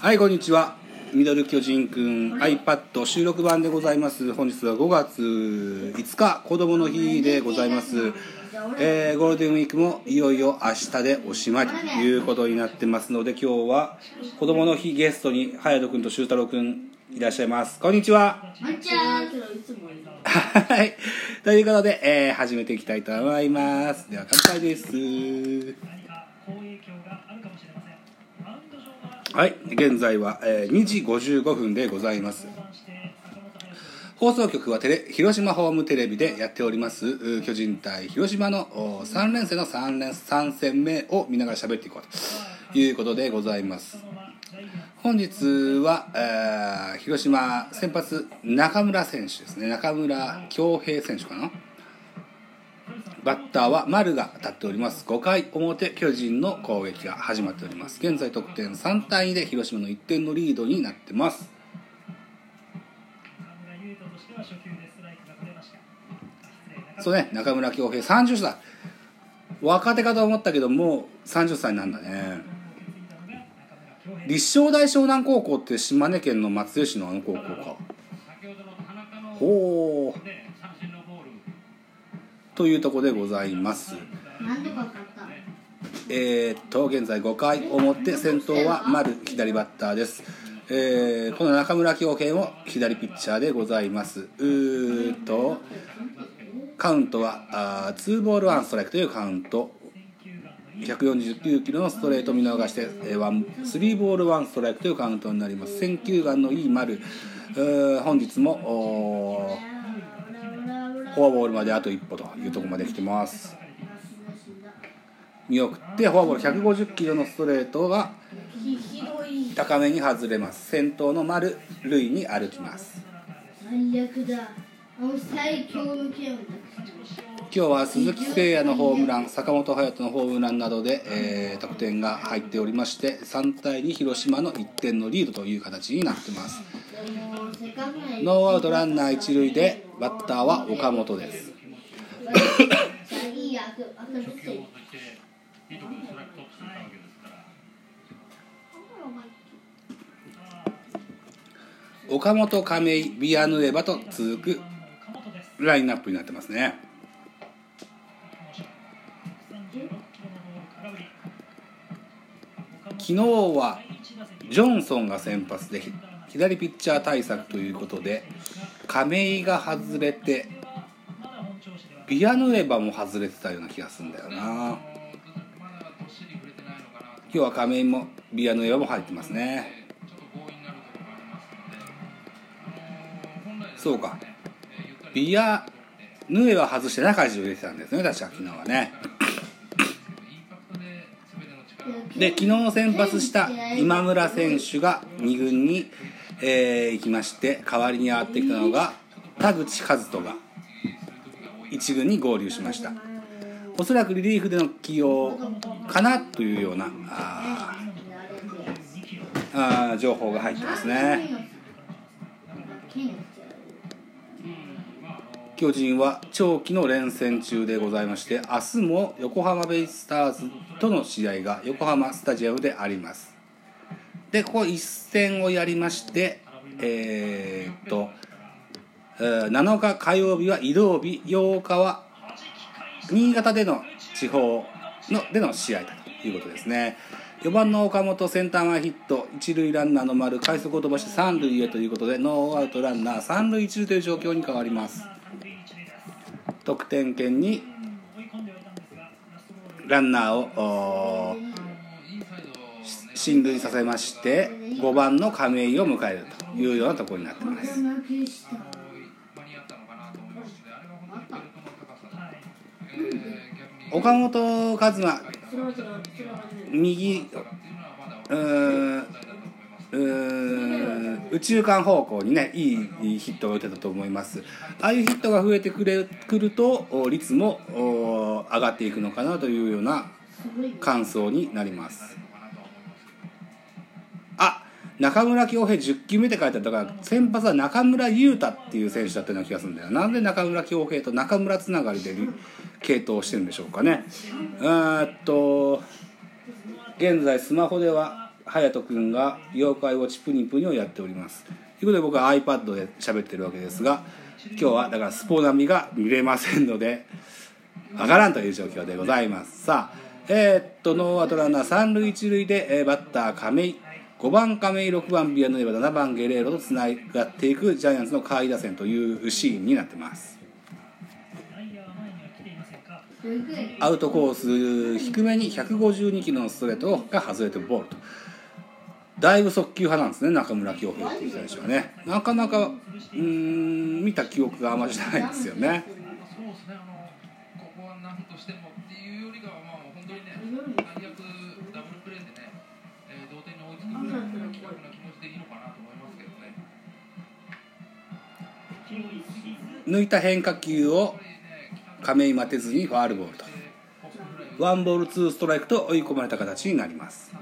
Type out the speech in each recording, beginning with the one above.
はいこんにちは。ミドル巨人くん iPad 収録版でございます。本日は5月5日子供の日でございます。えーゴールデンウィークもいよいよ明日でおしまいということになってますので今日は子供の日ゲストに隼人君と修太郎君いらっしゃいます。こんにちは。こんにちは。はい。ということで、えー始めていきたいと思います。では乾杯です。はい現在は、えー2時55分でございます。放送局はテレ広島ホームテレビでやっております。巨人対広島の3連戦の3連3戦目を見ながら喋っていこうということでございます。本日は、えー広島先発中村選手ですね。中村恭平選手かなバッターは丸が立っております。5回表巨人の攻撃が始まっております。現在得点3対2で広島の1点のリードになってます。そうね中村恭平30歳若手かと思ったけどもう30歳なんだね。立正大湘南高校って島根県の松江市のあの高校か。ほう。というところでございます。えーっと現在5回表先頭は丸左バッターです、えーこの中村恭平も左ピッチャーでございます。うーとカウントはあ2ボール1ストライクというカウント。149キロのストレート見逃して、えー、ワン3ボール1ストライクというカウントになります。選球眼のいい丸。本日もおーフォアボールまであと一歩というところまで来てます。見送ってフォアボール150キロのストレートが高めに外れます。先頭の丸塁に歩きます。今日は鈴木誠也のホームラン坂本勇人のホームランなどで、えー得点が入っておりまして3対2広島の1点のリードという形になってます。ノーアウトランナー一塁でバッターは岡本です。岡本亀井ビアヌエバと続くラインナップになってますね。昨日はジョンソンが先発で左ピッチャー対策ということで亀井が外れてビアヌエバも外れてたような気がするんだよな。今日は亀井もビアヌエバも入ってますね。そうか。ビアヌエは外して中地を入れてたんですね確か昨日はね。で昨日先発した今村選手が2軍に、えー行きまして代わりに上がってきたのが田口和人が1軍に合流しました。おそらくリリーフでの起用かなというようなああ情報が入ってますね。巨人は長期の連戦中でございまして明日も横浜ベイスターズとの試合が横浜スタジアムであります。でここ一戦をやりましてえーっと7日火曜日は移動日8日は新潟での地方のでの試合だということですね。4番の岡本センター前ヒット一塁ランナーの丸快速を飛ばして三塁へということでノーアウトランナー三塁一塁という状況に変わります。得点圏にランナーをおーし進塁させまして5番の亀井を迎えるというようなところになってます。岡本和真右うんうーん宇宙間方向にねいいヒットが打てたと思います。ああいうヒットが増えてくれくると率も上がっていくのかなというような感想になります。中村恭平10球目って書いてあったから先発は中村優太っていう選手だったような気がするんだよな。んで中村恭平と中村つながりで系統をしてるんでしょうかね。うーんと現在スマホでは隼人君が「妖怪ウォッチプニプニ」をやっております。ということで僕は iPad で喋ってるわけですが今日はだからスポナミが見れませんのでわからんという状況でございます。さあえー、っとノーアウトランナー三塁一塁で、えー、バッター亀井5番亀井6番ビアノエバ7番ゲレーロとつながっていくジャイアンツの下位打線というシーンになってます。アウトコース低めに152キロのストレートが外れてボールと。だいぶ速球派なんですね中村恭平っていう選手はね。なかなかうん見た記憶があまりじゃないんですよね。としてもっていうよりかは、まあ、本当にね、最悪ダブルプレーでね、えー同点に追いつくぐらいの気楽な気持ちでいいのかなと思いますけどね。抜いた変化球を亀井待てずにファールボールとワンボールツーストライクと追い込まれた形になります、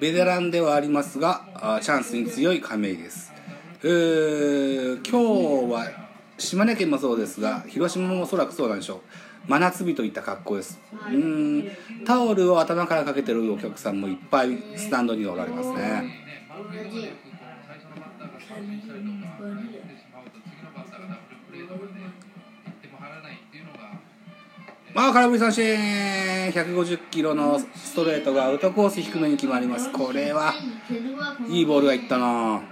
ベ。テランではありますがチャンスに強い亀井です、えー今日は島根県もそうですが広島もおそらくそうなんでしょう真夏日といった格好です。うーん。タオルを頭からかけてるお客さんもいっぱいスタンドにおられますね。まうと、次のバッターがダブルプレーとかで、1点も入らないっていうのが、まあ空振り三振150キロのストレートがアウトコース低めに決まります。これはいいボールがいったな。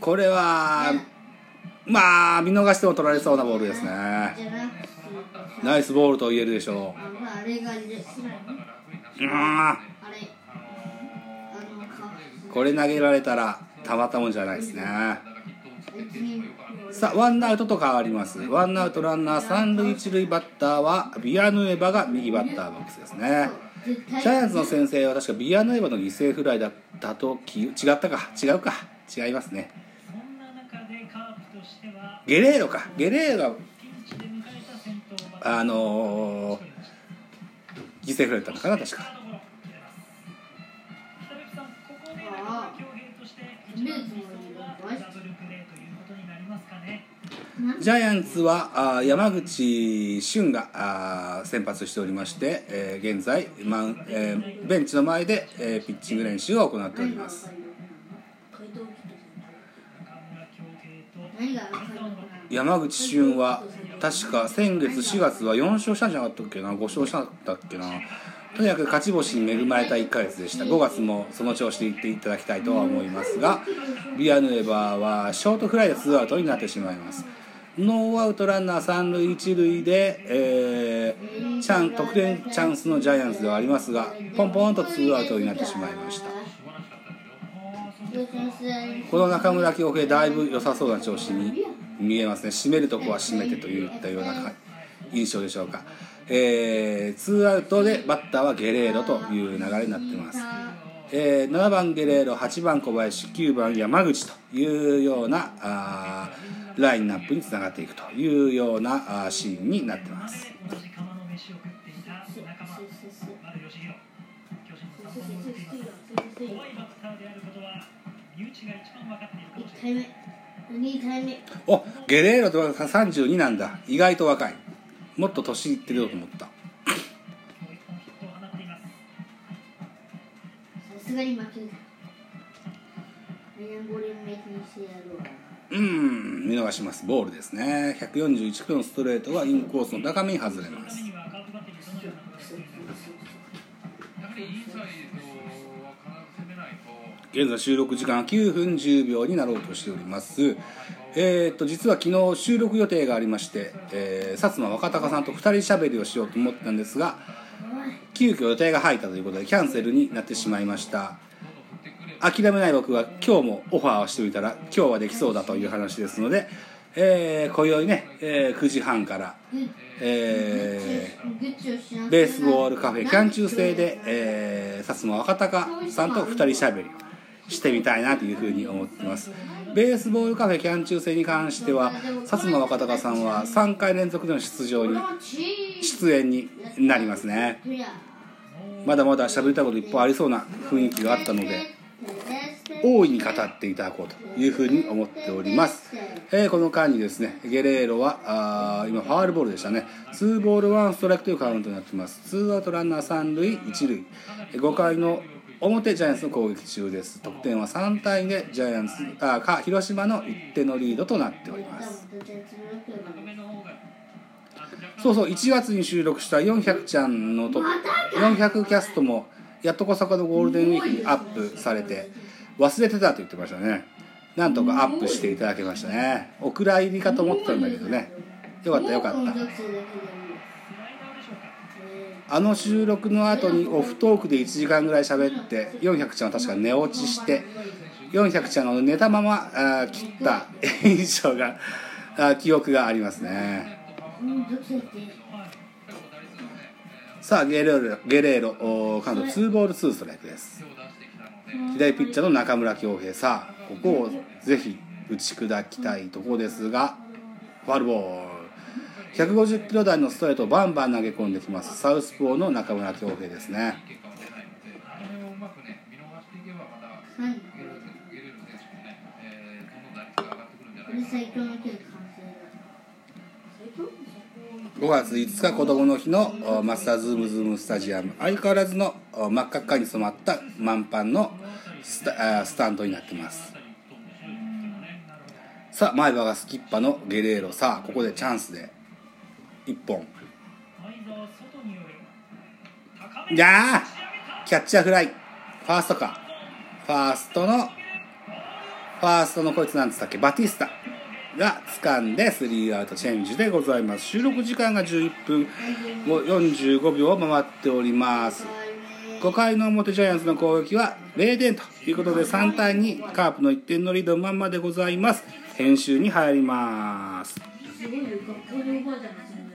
これはまあ見逃しても取られそうなボールですね。ナイスボールと言えるでしょう。これ投げられたらたまったもんじゃないですね。さあワンアウトと変わります。ワンアウトランナー三塁一塁バッターはビアヌエバが右バッターボックスですね。ジャイアンツの先生は確かビアヌエバの犠牲フライだったとき違ったか。違うか。違いますね。ゲレーロか。ゲレーロがあのー犠牲フライだったのかな確か。ジャイアンツはあ山口俊があ先発しておりまして、えー現在マン、えーベンチの前で、えーピッチング練習を行っております。山口俊は確か先月4月は4勝したんじゃなかったっけな？5勝したんだっけな？とにかく勝ち星に恵まれた1ヶ月でした。5月もその調子でいっていただきたいとは思いますがビアヌエバーはショートフライでツーアウトになってしまいます。ノーアウトランナー三塁一塁で、えーチャン得点チャンスのジャイアンツではありますがポンポンとツーアウトになってしまいました。この中村恭平だいぶ良さそうな調子に見えますね。締めるとこは締めてといったような印象でしょうか、えー、ツーアウトでバッターはゲレーロという流れになってます、えー7番ゲレーロ8番小林9番山口というようなあラインナップにつながっていくというようなあシーンになってます。1回目。2回目。おゲレーロとは32なんだ。意外と若い。もっと年いってると思った。さすがに負けうん見逃します。ボールですね。141キロのストレートはインコースの高めに外れます現在収録時間9分10秒になろうとしております。えー、と実は昨日収録予定がありまして、えー、薩摩若隆さんと2人しゃべりをしようと思ったんですが急遽予定が入ったということでキャンセルになってしまいました。諦めない僕は今日もオファーをしておいたら今日はできそうだという話ですので、えー、今宵ね、えー9時半から、えーベースボールカフェキャン中制で、えー、薩摩若隆さんと2人しゃべりをしてみたいなというふうに思ってます。ベースボールカフェキャン中制に関しては薩摩若隆さんは3回連続での出場に出演になりますね。まだまだ喋りたいこといっぱいありそうな雰囲気があったので大いに語っていただこうというふうに思っております、えーこの間にですねゲレーロはあー今ファールボールでしたね。2ボール1ストライクというカウントになってます。2アウトランナー3塁1塁。5回の表ジャイアンツの攻撃中です。得点は3対2でジャイアンツあか広島の1点のリードとなっております。そうそう1月に収録した400ちゃんのと400キャストもやっとこそこのゴールデンウィークにアップされて忘れてたと言ってましたね。なんとかアップしていただけましたね。お蔵入りかと思ってたんだけどね。よかったよかった。あの収録の後にオフトークで1時間ぐらい喋って400ちゃんは確か寝落ちして400ちゃんの寝たままあー切った印象があー記憶がありますね。さあゲレーロゲレーロカウント2ボール2ストライクです左ピッチャーの中村恭平さあここをぜひ打ち砕きたいところですがファウルボール。150キロ台のストレートをバンバン投げ込んできます。サウスポーの中村恭平ですね。はい5月5日子供の日のマスターズームズームスタジアム。相変わらずの真っ赤っかに染まった満帆のスタスタンドになってます。さあ前歯がスキッパのゲレーロ。さあここでチャンスで1本。いやーキャッチャーフライ。ファーストか。ファーストのファーストのこいつなんつったっけ？バティスタ。が掴んでスリーアウトチェンジでございます。収録時間が11分。もう45秒を回っております。5回の表ジャイアンツの攻撃は0点ということで3対2カープの1点のリードまんまでございます。編集に入ります。